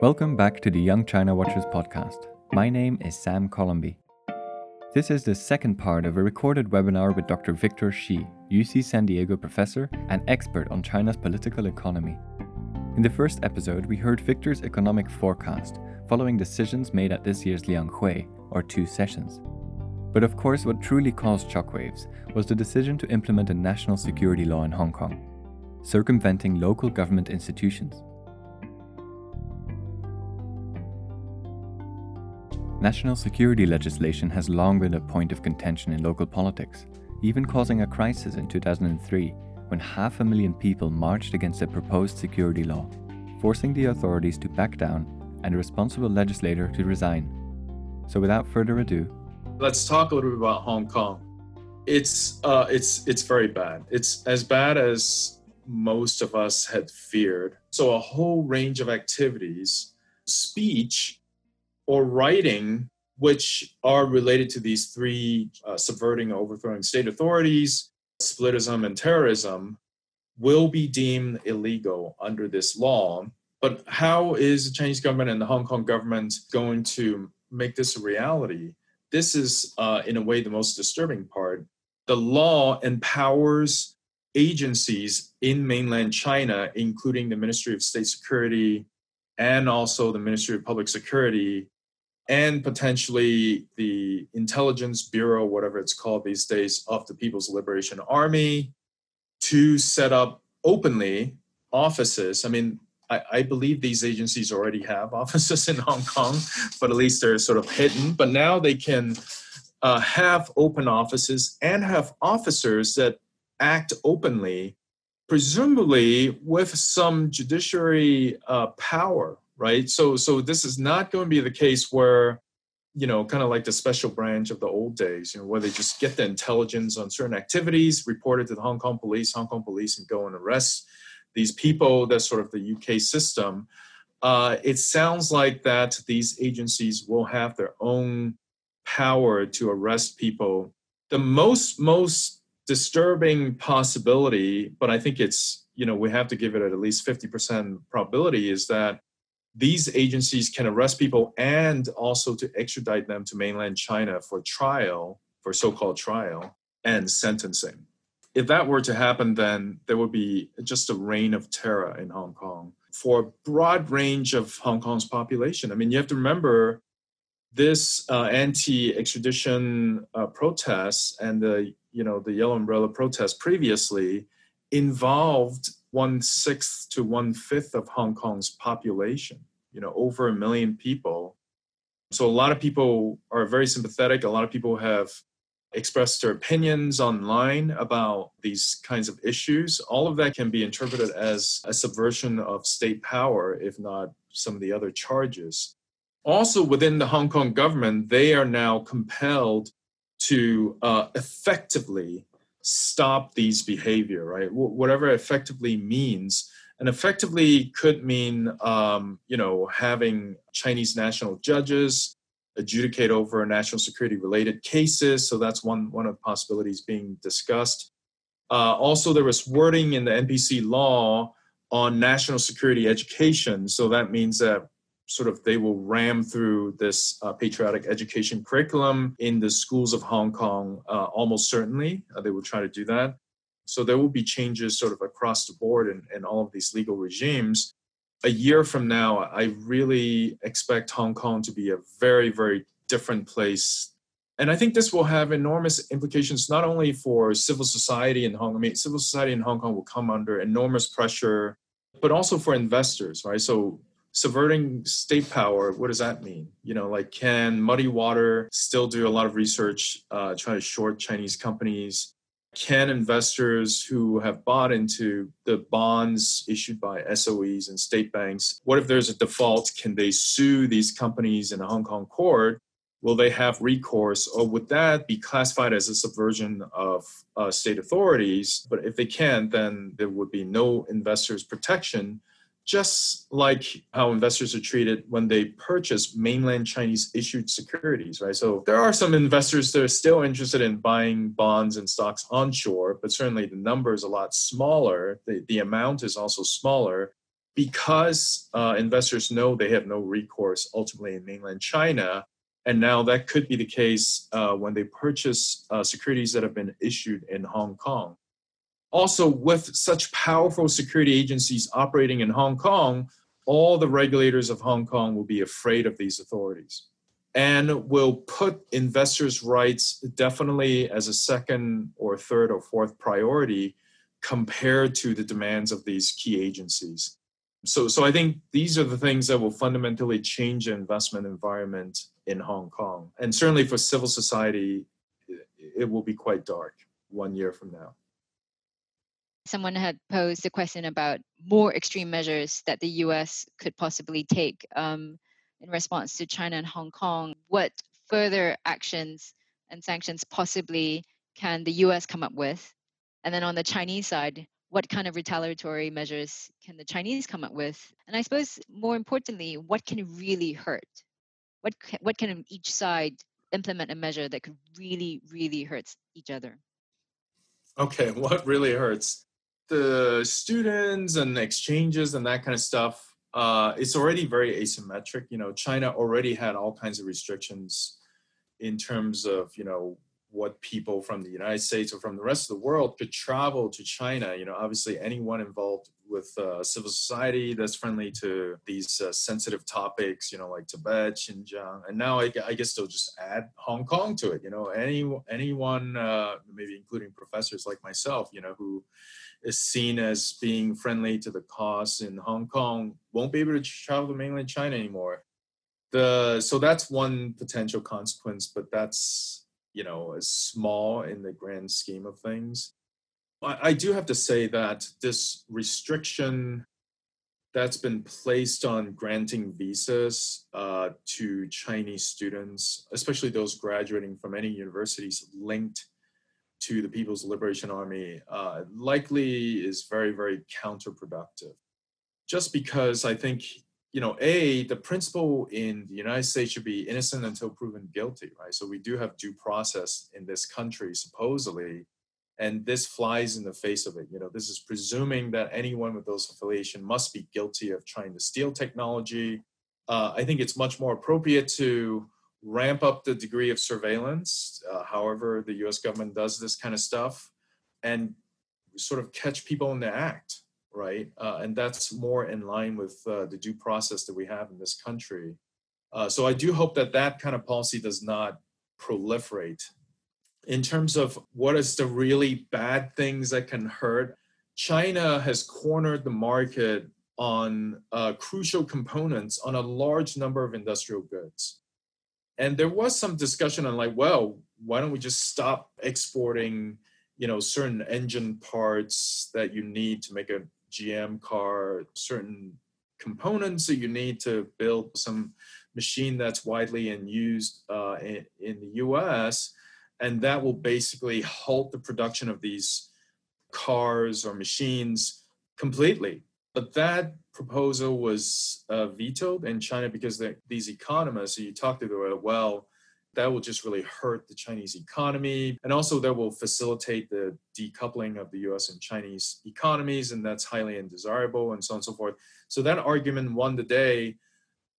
Welcome back to the Young China Watchers podcast. My name is Sam Colomby. This is the second part of a recorded webinar with Dr. Victor Shih, UC San Diego professor and expert on China's political economy. In the first episode, we heard Victor's economic forecast following decisions made at this year's Lianghui, or two sessions. But of course, what truly caused shockwaves was the decision to implement a national security law in Hong Kong, circumventing local government institutions. National security legislation has long been a point of contention in local politics, even causing a crisis in 2003 when half a million people marched against a proposed security law, forcing the authorities to back down and a responsible legislator to resign. So, without further ado, let's talk a little bit about Hong Kong. It's uh, it's it's very bad. It's as bad as most of us had feared. So, a whole range of activities, speech or writing which are related to these three uh, subverting or overthrowing state authorities, splitism, and terrorism will be deemed illegal under this law. But how is the Chinese government and the Hong Kong government going to make this a reality? This is, uh, in a way, the most disturbing part. The law empowers agencies in mainland China, including the Ministry of State Security and also the Ministry of Public Security, and potentially the intelligence bureau, whatever it's called these days, of the People's Liberation Army to set up openly offices. I mean, I, I, believe these agencies already have offices in Hong Kong, but at least they're sort of hidden. But now they can uh, have open offices and have officers that act openly, presumably with some judiciary uh, power right? So so this is not going to be the case where you know, kind of like the special branch of the old days, you know, where they just get the intelligence on certain activities, report it to the Hong Kong police, Hong Kong police, and go and arrest these people. That's sort of the UK system. Uh, it sounds like that these agencies will have their own power to arrest people. The most most disturbing possibility, but I think it's you know we have to give it at least fifty percent probability, is that these agencies can arrest people and also to extradite them to mainland China for trial, for so called trial, and sentencing. If that were to happen, then there would be just a reign of terror in Hong Kong for a broad range of Hong Kong's population. I mean, you have to remember this uh, anti-extradition uh, protests and the you know the yellow umbrella protests previously involved one sixth to one fifth of Hong Kong's population, you know, over a million people. So a lot of people are very sympathetic. A lot of people have expressed their opinions online about these kinds of issues. All of that can be interpreted as a subversion of state power, if not some of the other charges. Also, within the Hong Kong government, they are now compelled to uh, effectively stop these behavior, right? W- whatever effectively means. And effectively could mean, um, you know, having Chinese national judges adjudicate over national security related cases. So that's one, one of the possibilities being discussed. Uh, also, there was wording in the NPC law on national security education. So that means that sort of they will ram through this uh, patriotic education curriculum in the schools of Hong Kong uh, almost certainly. Uh, they will try to do that. So there will be changes sort of across the board in, in all of these legal regimes. A year from now, I really expect Hong Kong to be a very, very different place. And I think this will have enormous implications not only for civil society in Hong Kong, I mean, civil society in Hong Kong will come under enormous pressure, but also for investors, right? So subverting state power what does that mean? You know like can muddy water still do a lot of research uh, try to short chinese companies? Can investors who have bought into the bonds issued by soes and state banks what if there's a default? Can they sue these companies in a hong kong court? Will they have recourse? Or would that be classified as a subversion of uh, state authorities? But if they can't then there would be no investors protection just like how investors are treated when they purchase mainland Chinese issued securities, right? So there are some investors that are still interested in buying bonds and stocks onshore, but certainly the number is a lot smaller. The, the amount is also smaller. because uh, investors know they have no recourse ultimately in mainland China. And now that could be the case uh, when they purchase uh, securities that have been issued in Hong Kong. Also, with such powerful security agencies operating in Hong Kong, all the regulators of Hong Kong will be afraid of these authorities and will put investors' rights definitely as a second or third or fourth priority compared to the demands of these key agencies. So, so I think these are the things that will fundamentally change the investment environment in Hong Kong. And certainly for civil society, it will be quite dark one year from now. Someone had posed a question about more extreme measures that the US could possibly take. Um, in response to China and Hong Kong, what further actions and sanctions possibly can the US come up with? And then on the Chinese side, what kind of retaliatory measures can the Chinese come up with? And I suppose more importantly, what can really hurt? What can, what can each side implement a measure that could really, really hurt each other? Okay, what really hurts? The students and exchanges and that kind of stuff uh, it's already very asymmetric. You know, China already had all kinds of restrictions in terms of you know what people from the United States or from the rest of the world could travel to China. You know, obviously anyone involved with uh, civil society that's friendly to these uh, sensitive topics, you know, like Tibet, Xinjiang, and now I, I, guess they'll just add Hong Kong to it. You know, any anyone, uh, maybe including professors like myself, you know, who is seen as being friendly to the cause in Hong Kong won't be able to travel to mainland China anymore. The so that's one potential consequence, but that's you know small in the grand scheme of things. I, I do have to say that this restriction that's been placed on granting visas uh, to Chinese students, especially those graduating from any universities linked to the People's Liberation Army uh, likely is very, very counterproductive. Just because I think, you know, A, the principle in the United States should be innocent until proven guilty, right? So we do have due process in this country, supposedly, and this flies in the face of it. You know, this is presuming that anyone with those affiliation must be guilty of trying to steal technology. Uh, I think it's much more appropriate to ramp up the degree of surveillance, uh, however the US government does this kind of stuff, and sort of catch people in the act, right? Uh, and that's more in line with uh, the due process that we have in this country. Uh, so I do hope that that kind of policy does not proliferate. In terms of what is the really bad things that can hurt, China has cornered the market on uh, crucial components on a large number of industrial goods and there was some discussion on like well why don't we just stop exporting you know certain engine parts that you need to make a gm car certain components that you need to build some machine that's widely in use uh, in, in the us and that will basically halt the production of these cars or machines completely. But that proposal was uh, vetoed in China because these economists you talk to, them, well, that will just really hurt the Chinese economy. And also, that will facilitate the decoupling of the US and Chinese economies, and that's highly undesirable, and so on and so forth. So, that argument won the day.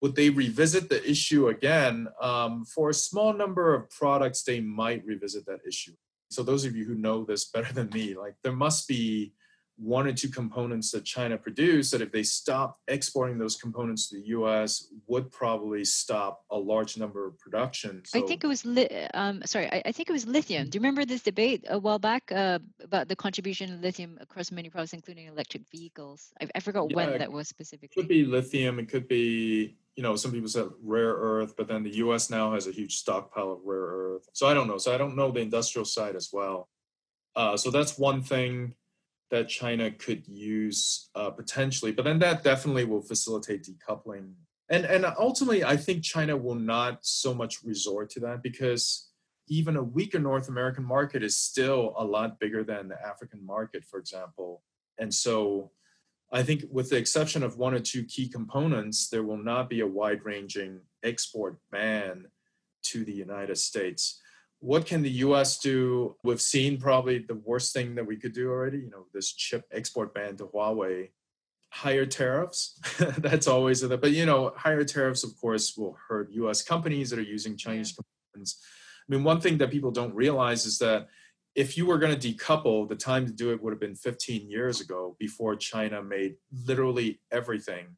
Would they revisit the issue again? Um, for a small number of products, they might revisit that issue. So, those of you who know this better than me, like there must be one or two components that China produced that if they stop exporting those components to the U.S. would probably stop a large number of production. So, I think it was li- um, sorry, I, I, think it was lithium. Do you remember this debate a while back uh, about the contribution of lithium across many products, including electric vehicles? I, I forgot yeah, when that was specifically. It could be lithium. It could be you know some people said rare earth, but then the U.S. now has a huge stockpile of rare earth. So I don't know. So I don't know the industrial side as well. Uh, so that's one thing that China could use uh, potentially, but then that definitely will facilitate decoupling. And and ultimately, I think China will not so much resort to that because even a weaker North American market is still a lot bigger than the African market, for example. And so, I think with the exception of one or two key components, there will not be a wide-ranging export ban to the United States what can the US do? We've seen probably the worst thing that we could do already, you know, this chip export ban to Huawei. higher tariffs. That's always a but you know, higher tariffs of course will hurt US companies that are using Chinese yeah. components. I mean, one thing that people don't realize is that if you were going to decouple, the time to do it would have been 15 years ago before China made literally everything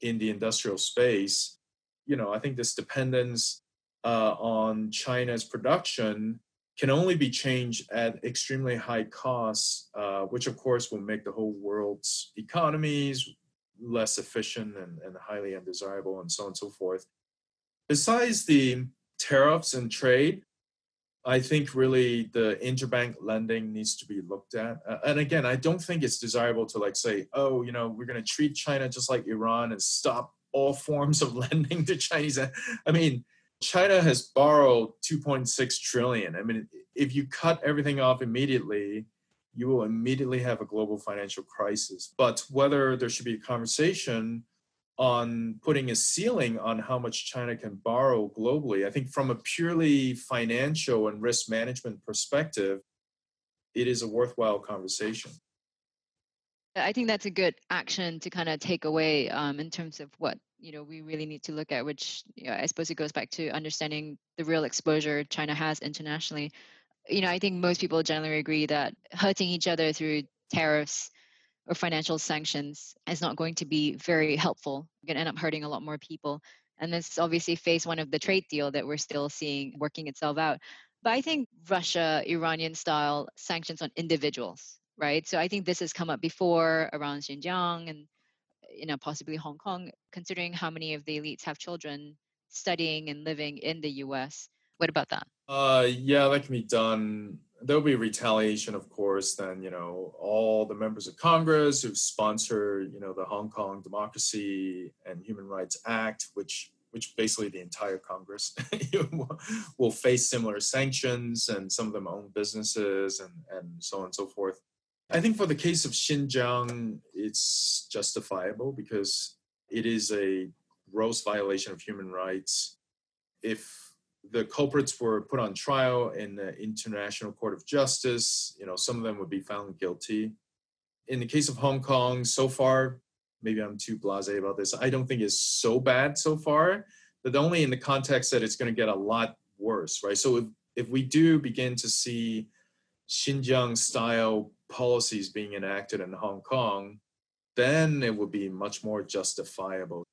in the industrial space. You know, I think this dependence uh, on China's production can only be changed at extremely high costs, uh, which of course will make the whole world's economies less efficient and, and highly undesirable, and so on and so forth. Besides the tariffs and trade, I think really the interbank lending needs to be looked at. Uh, and again, I don't think it's desirable to like say, oh, you know, we're going to treat China just like Iran and stop all forms of lending to Chinese. I mean, China has borrowed 2.6 trillion. I mean, if you cut everything off immediately, you will immediately have a global financial crisis. But whether there should be a conversation on putting a ceiling on how much China can borrow globally, I think from a purely financial and risk management perspective, it is a worthwhile conversation. I think that's a good action to kind of take away um, in terms of what you know we really need to look at. Which you know, I suppose it goes back to understanding the real exposure China has internationally. You know, I think most people generally agree that hurting each other through tariffs or financial sanctions is not going to be very helpful. We're going to end up hurting a lot more people. And this is obviously phase one of the trade deal that we're still seeing working itself out. But I think Russia, Iranian style sanctions on individuals right? So I think this has come up before around Xinjiang and you know possibly Hong Kong, considering how many of the elites have children studying and living in the U.S. What about that? Uh, yeah, that can be done. There'll be retaliation, of course. Then you know all the members of Congress who sponsor you know the Hong Kong Democracy and Human Rights Act, which which basically the entire Congress will face similar sanctions, and some of them own businesses and and so on and so forth. I think for the case of Xinjiang, it's justifiable because it is a gross violation of human rights. If the culprits were put on trial in the International Court of Justice, you know, some of them would be found guilty. In the case of Hong Kong, so far, maybe I'm too blasé about this. I don't think it's so bad so far, but only in the context that it's going to get a lot worse, right? So if, if we do begin to see Xinjiang style policies being enacted in Hong Kong, then it would be much more justifiable.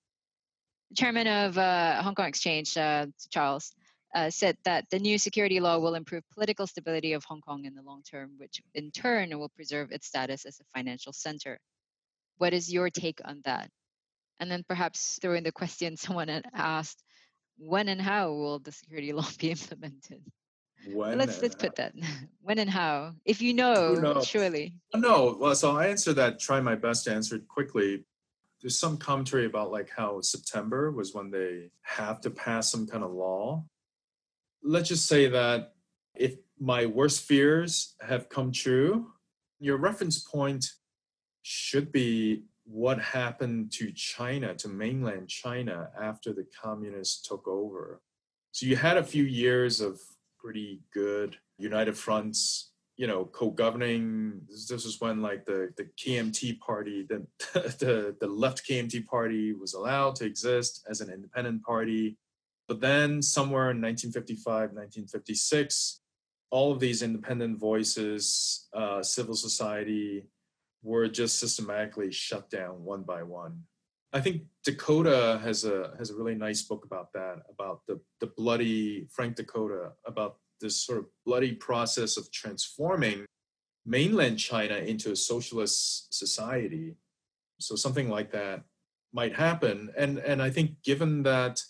The chairman of uh, Hong Kong Exchange, uh, Charles, uh, said that the new security law will improve political stability of Hong Kong in the long term, which in turn will preserve its status as a financial center. What is your take on that? And then perhaps throwing the question someone had asked, when and how will the security law be implemented? When let's let's put that when and how. If you know surely. No well so i answer that try my best to answer it quickly. There's some commentary about like how september was when they have to pass some kind of law. Let's just say that if my worst fears have come true your reference point should be what happened to china to mainland china after the communists took over. So you had a few years of pretty good. United Fronts, you know, co-governing. This, was when like the the KMT party, the, the the left KMT party was allowed to exist as an independent party. But then somewhere in 1955, 1956, all of these independent voices, uh, civil society, were just systematically shut down one by one. I think Dikötter has a has a really nice book about that, about the the bloody Frank Dikötter, about this sort of bloody process of transforming mainland China into a socialist society. So something like that might happen, and and I think given that,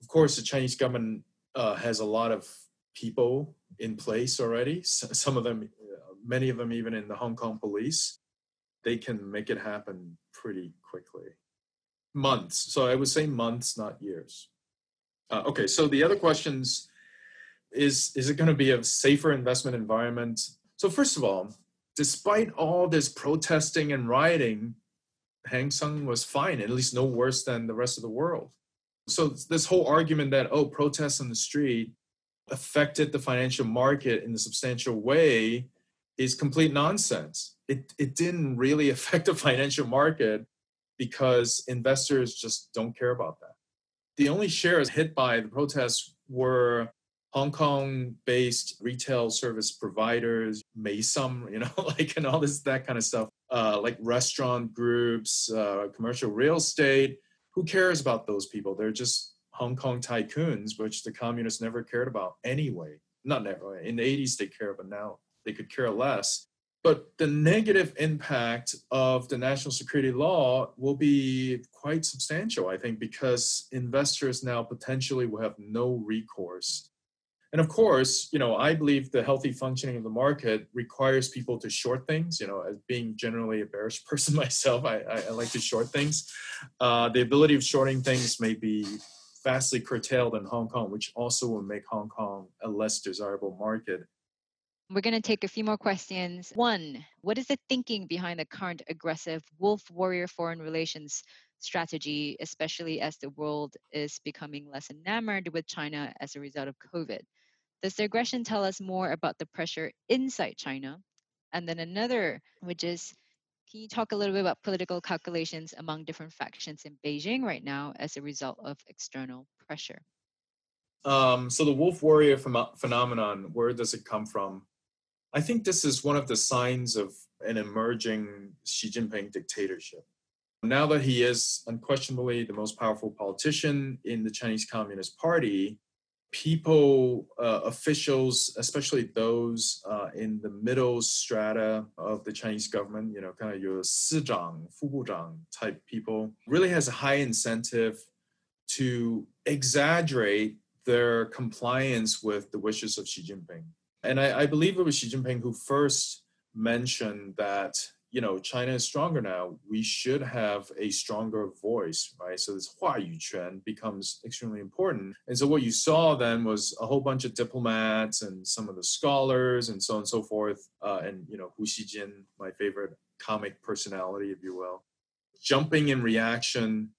of course, the Chinese government uh, has a lot of people in place already. Some of them, many of them, even in the Hong Kong police, they can make it happen pretty quickly months. So I would say months, not years. Uh, okay, so the other questions is is it going to be a safer investment environment? So first of all, despite all this protesting and rioting, Hang Seng was fine, at least no worse than the rest of the world. So this whole argument that oh, protests on the street affected the financial market in a substantial way is complete nonsense. It it didn't really affect the financial market because investors just don't care about that. The only shares hit by the protests were Hong Kong based retail service providers, Meisum, you know, like, and all this, that kind of stuff, uh, like restaurant groups, uh, commercial real estate. Who cares about those people? They're just Hong Kong tycoons, which the communists never cared about anyway. Not never. In the 80s, they cared, but now they could care less. But the negative impact of the national security law will be quite substantial, I think, because investors now potentially will have no recourse. And of course, you know, I believe the healthy functioning of the market requires people to short things. You know, as being generally a bearish person myself, I, I, I like to short things. Uh, the ability of shorting things may be vastly curtailed in Hong Kong, which also will make Hong Kong a less desirable market. We're going to take a few more questions. One, what is the thinking behind the current aggressive wolf warrior foreign relations strategy, especially as the world is becoming less enamored with China as a result of COVID? Does the aggression tell us more about the pressure inside China? And then another, which is can you talk a little bit about political calculations among different factions in Beijing right now as a result of external pressure? Um, so the wolf warrior ph- phenomenon, where does it come from? I think this is one of the signs of an emerging Xi Jinping dictatorship. Now that he is unquestionably the most powerful politician in the Chinese Communist Party, people, uh, officials, especially those uh, in the middle strata of the Chinese government, you know, kind of your 司长, 副部长 type people, really has a high incentive to exaggerate their compliance with the wishes of Xi Jinping. And I, I believe it was Xi Jinping who first mentioned that you know China is stronger now. We should have a stronger voice, right? So this Huayu Quan becomes extremely important. And so what you saw then was a whole bunch of diplomats and some of the scholars and so on and so forth. Uh, and you know Hu Xijin, my favorite comic personality, if you will, jumping in reaction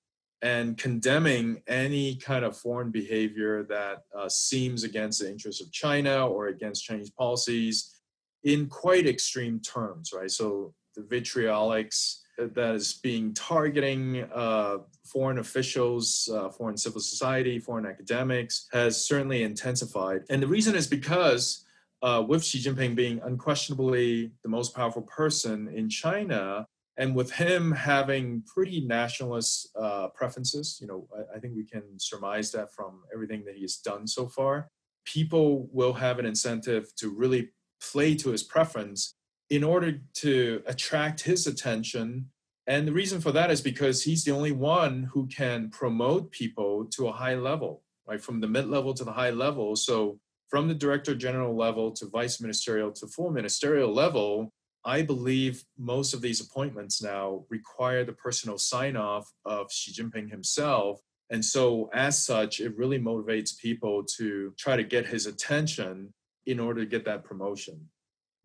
and condemning any kind of foreign behavior that uh, seems against the interests of China or against Chinese policies in quite extreme terms, right? So the vitriolics that is being targeting uh, foreign officials, uh, foreign civil society, foreign academics has certainly intensified. And the reason is because uh, with Xi Jinping being unquestionably the most powerful person in China, and with him having pretty nationalist uh, preferences, you know, I, I think we can surmise that from everything that he has done so far. People will have an incentive to really play to his preference in order to attract his attention. And the reason for that is because he's the only one who can promote people to a high level, right? From the mid level to the high level. So, from the director general level to vice ministerial to full ministerial level, I believe most of these appointments now require the personal sign off of Xi Jinping himself. And so, as such, it really motivates people to try to get his attention in order to get that promotion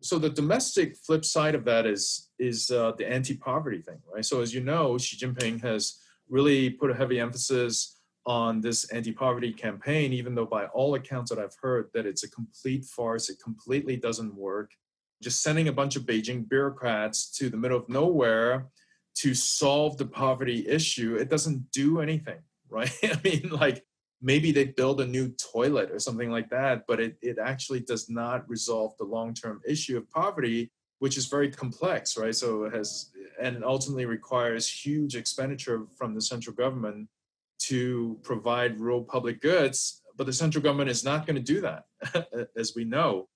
so the domestic flip side of that is is uh, the anti-poverty thing, right? So as you know, Xi Jinping has really put a heavy emphasis on this anti-poverty campaign, even though by all accounts that I've heard that it's a complete farce, it completely doesn't work. Just sending a bunch of Beijing bureaucrats to the middle of nowhere to solve the poverty issue, it doesn't do anything, right? I mean, like maybe they build a new toilet or something like that, but it, it actually does not resolve the long term issue of poverty, which is very complex, right? So it has, and ultimately requires huge expenditure from the central government to provide rural public goods. But the central government is not going to do that, as we know.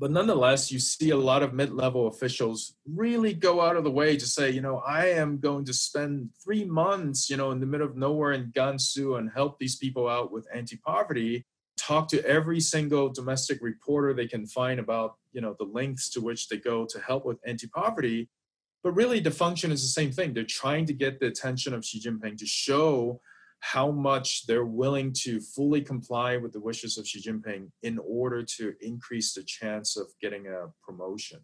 But nonetheless, you see a lot of mid level officials really go out of the way to say, you know, I am going to spend three months, you know, in the middle of nowhere in Gansu and help these people out with anti poverty. Talk to every single domestic reporter they can find about, you know, the lengths to which they go to help with anti poverty. But really, the function is the same thing. They're trying to get the attention of Xi Jinping to show how much they're willing to fully comply with the wishes of Xi Jinping in order to increase the chance of getting a promotion.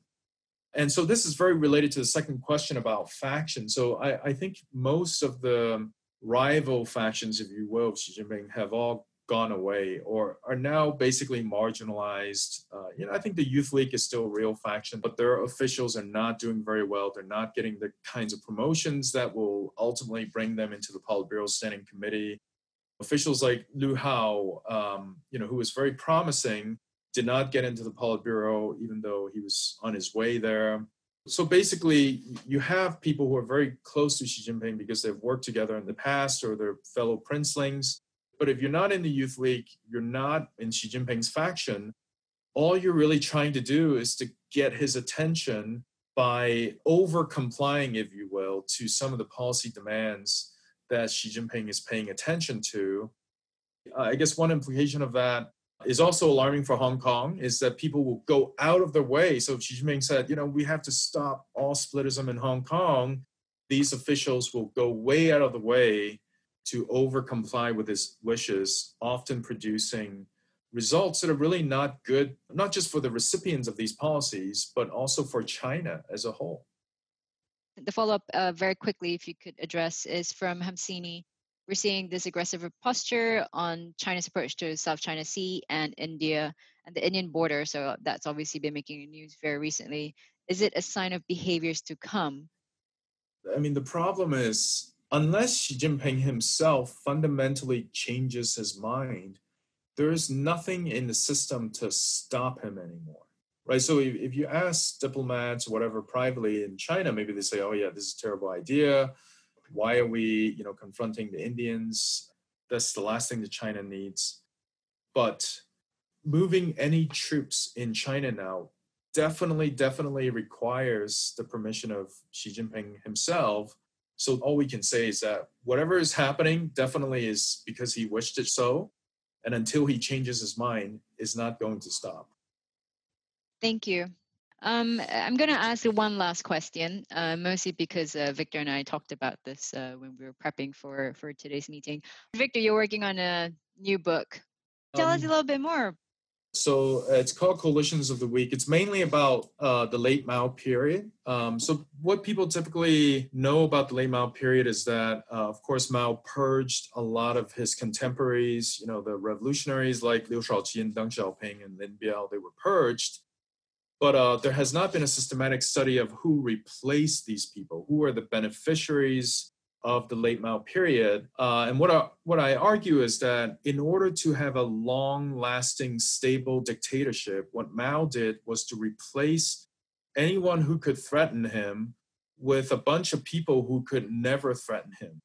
And so this is very related to the second question about faction. So I, I think most of the rival factions, if you will, of Xi Jinping have all gone away or are now basically marginalized. Uh, you know, I think the Youth League is still a real faction, but their officials are not doing very well. They're not getting the kinds of promotions that will ultimately bring them into the Politburo Standing Committee. Officials like Lu Hao, um, you know, who was very promising, did not get into the Politburo, even though he was on his way there. So basically, you have people who are very close to Xi Jinping because they've worked together in the past or they're fellow princelings but if you're not in the youth league, you're not in Xi Jinping's faction, all you're really trying to do is to get his attention by over complying, if you will, to some of the policy demands that Xi Jinping is paying attention to. Uh, I guess one implication of that is also alarming for Hong Kong is that people will go out of their way. So Xi Jinping said, you know, we have to stop all splittism in Hong Kong. These officials will go way out of the way to over comply with his wishes, often producing results that are really not good, not just for the recipients of these policies, but also for China as a whole. The follow up, uh, very quickly, if you could address, is from Hamsini. We're seeing this aggressive posture on China's approach to South China Sea and India and the Indian border. So that's obviously been making news very recently. Is it a sign of behaviors to come? I mean, the problem is unless Xi Jinping himself fundamentally changes his mind, there is nothing in the system to stop him anymore. Right. So if, if you ask diplomats whatever privately in China, maybe they say, oh yeah, this is a terrible idea. Why are we, you know, confronting the Indians? That's the last thing that China needs. But moving any troops in China now definitely, definitely requires the permission of Xi Jinping himself so all we can say is that whatever is happening definitely is because he wished it so. And until he changes his mind, is not going to stop. Thank you. Um, I'm going to ask one last question, uh, mostly because uh, Victor and I talked about this uh, when we were prepping for, for today's meeting. Victor, you're working on a new book. Tell um, us a little bit more so uh, it's called Coalitions of the Weak. It's mainly about uh, the late Mao period. Um, so what people typically know about the late Mao period is that, uh, of course, Mao purged a lot of his contemporaries. You know, the revolutionaries like Liu Shaoqi and Deng Xiaoping and Lin Biao, they were purged. But uh, there has not been a systematic study of who replaced these people, who are the beneficiaries of the late Mao period. Uh, and what I, what I argue is that in order to have a long lasting, stable dictatorship, what Mao did was to replace anyone who could threaten him with a bunch of people who could never threaten him.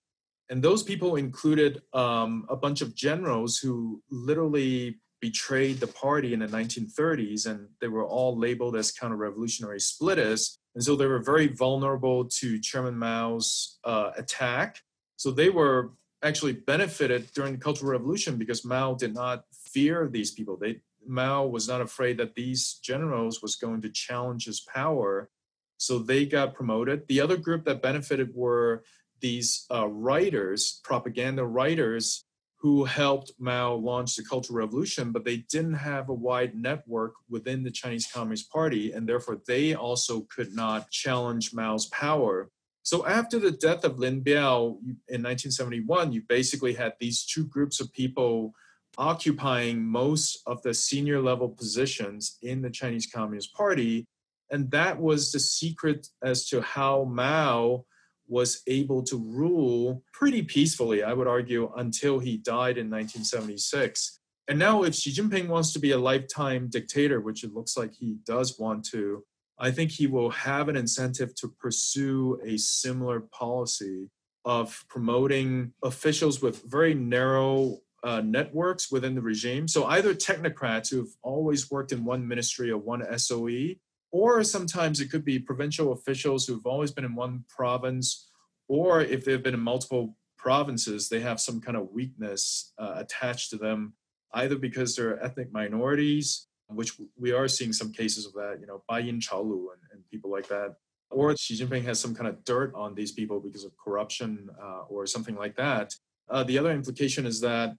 And those people included um, a bunch of generals who literally betrayed the party in the 1930s, and they were all labeled as counter revolutionary splittists and so they were very vulnerable to Chairman Mao's uh, attack. So they were actually benefited during the Cultural Revolution because Mao did not fear these people. They, Mao was not afraid that these generals was going to challenge his power. So they got promoted. The other group that benefited were these uh, writers, propaganda writers, who helped Mao launch the Cultural Revolution, but they didn't have a wide network within the Chinese Communist Party, and therefore they also could not challenge Mao's power. So after the death of Lin Biao in 1971, you basically had these two groups of people occupying most of the senior level positions in the Chinese Communist Party. And that was the secret as to how Mao was able to rule pretty peacefully, I would argue, until he died in 1976. And now, if Xi Jinping wants to be a lifetime dictator, which it looks like he does want to, I think he will have an incentive to pursue a similar policy of promoting officials with very narrow uh, networks within the regime. So either technocrats who've always worked in one ministry or one SOE, or sometimes it could be provincial officials who've always been in one province, or if they've been in multiple provinces, they have some kind of weakness uh, attached to them, either because they're ethnic minorities, which we are seeing some cases of that, you know, Bai Yin and, and people like that, or Xi Jinping has some kind of dirt on these people because of corruption uh, or something like that. Uh, the other implication is that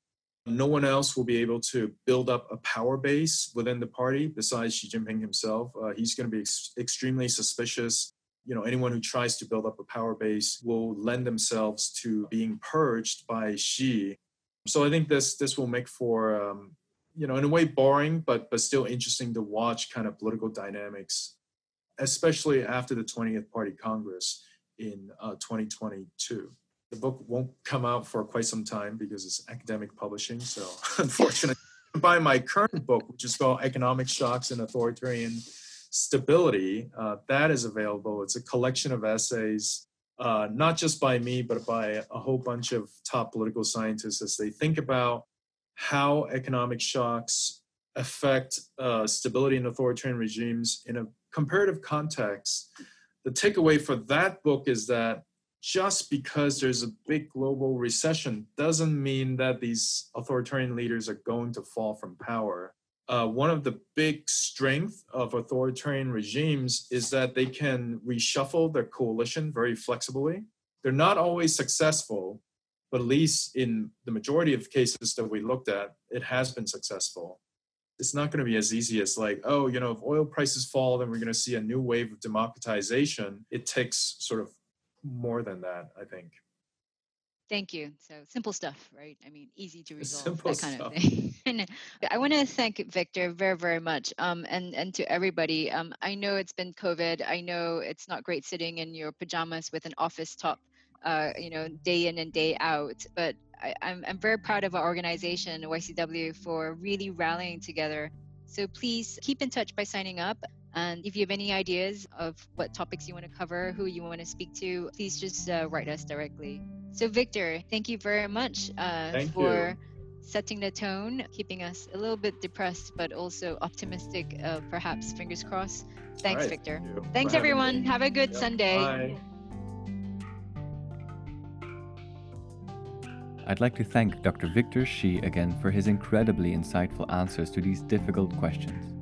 no one else will be able to build up a power base within the party besides Xi Jinping himself. Uh, he's going to be ex- extremely suspicious. You know, anyone who tries to build up a power base will lend themselves to being purged by Xi. So I think this this will make for um, you know in a way boring but but still interesting to watch kind of political dynamics, especially after the 20th Party Congress in uh, 2022. The book won't come out for quite some time because it's academic publishing. So unfortunately, buy my current book, which is called Economic Shocks and Authoritarian Stability. Uh, that is available. It's a collection of essays uh, not just by me, but by a whole bunch of top political scientists as they think about how economic shocks affect uh, stability in authoritarian regimes in a comparative context. The takeaway for that book is that just because there's a big global recession doesn't mean that these authoritarian leaders are going to fall from power uh, one of the big strengths of authoritarian regimes is that they can reshuffle their coalition very flexibly. They're not always successful, but at least in the majority of cases that we looked at, it has been successful. It's not going to be as easy as like, oh, you know, if oil prices fall, then we're going to see a new wave of democratization. It takes sort of more than that, I think. Thank you. So simple stuff, right? I mean, easy to resolve simple that kind stuff. of thing. I want to thank Victor very, very much, um, and and to everybody. Um, I know it's been COVID. I know it's not great sitting in your pajamas with an office top, uh, you know, day in and day out. But I, I'm I'm very proud of our organization, YCW, for really rallying together. So please keep in touch by signing up. And if you have any ideas of what topics you want to cover, who you want to speak to, please just uh, write us directly. So, Victor, thank you very much uh, for you. setting the tone, keeping us a little bit depressed, but also optimistic, uh, perhaps, fingers crossed. Thanks, right, Victor. Thank Thanks, everyone. Have a good yep. Sunday. Bye. I'd like to thank Dr. Victor Shih again for his incredibly insightful answers to these difficult questions.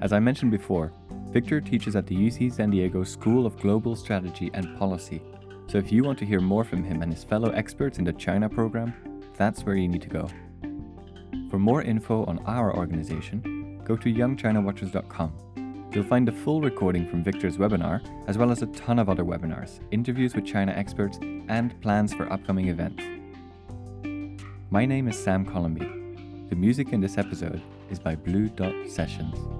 As I mentioned before, Victor teaches at the UC San Diego School of Global Strategy and Policy so if you want to hear more from him and his fellow experts in the China program, that's where you need to go. For more info on our organization, go to youngchinawatchers.com. You'll find a full recording from Victor's webinar, as well as a ton of other webinars, interviews with China experts, and plans for upcoming events. My name is Sam Colomby. The music in this episode is by Blue Dot Sessions.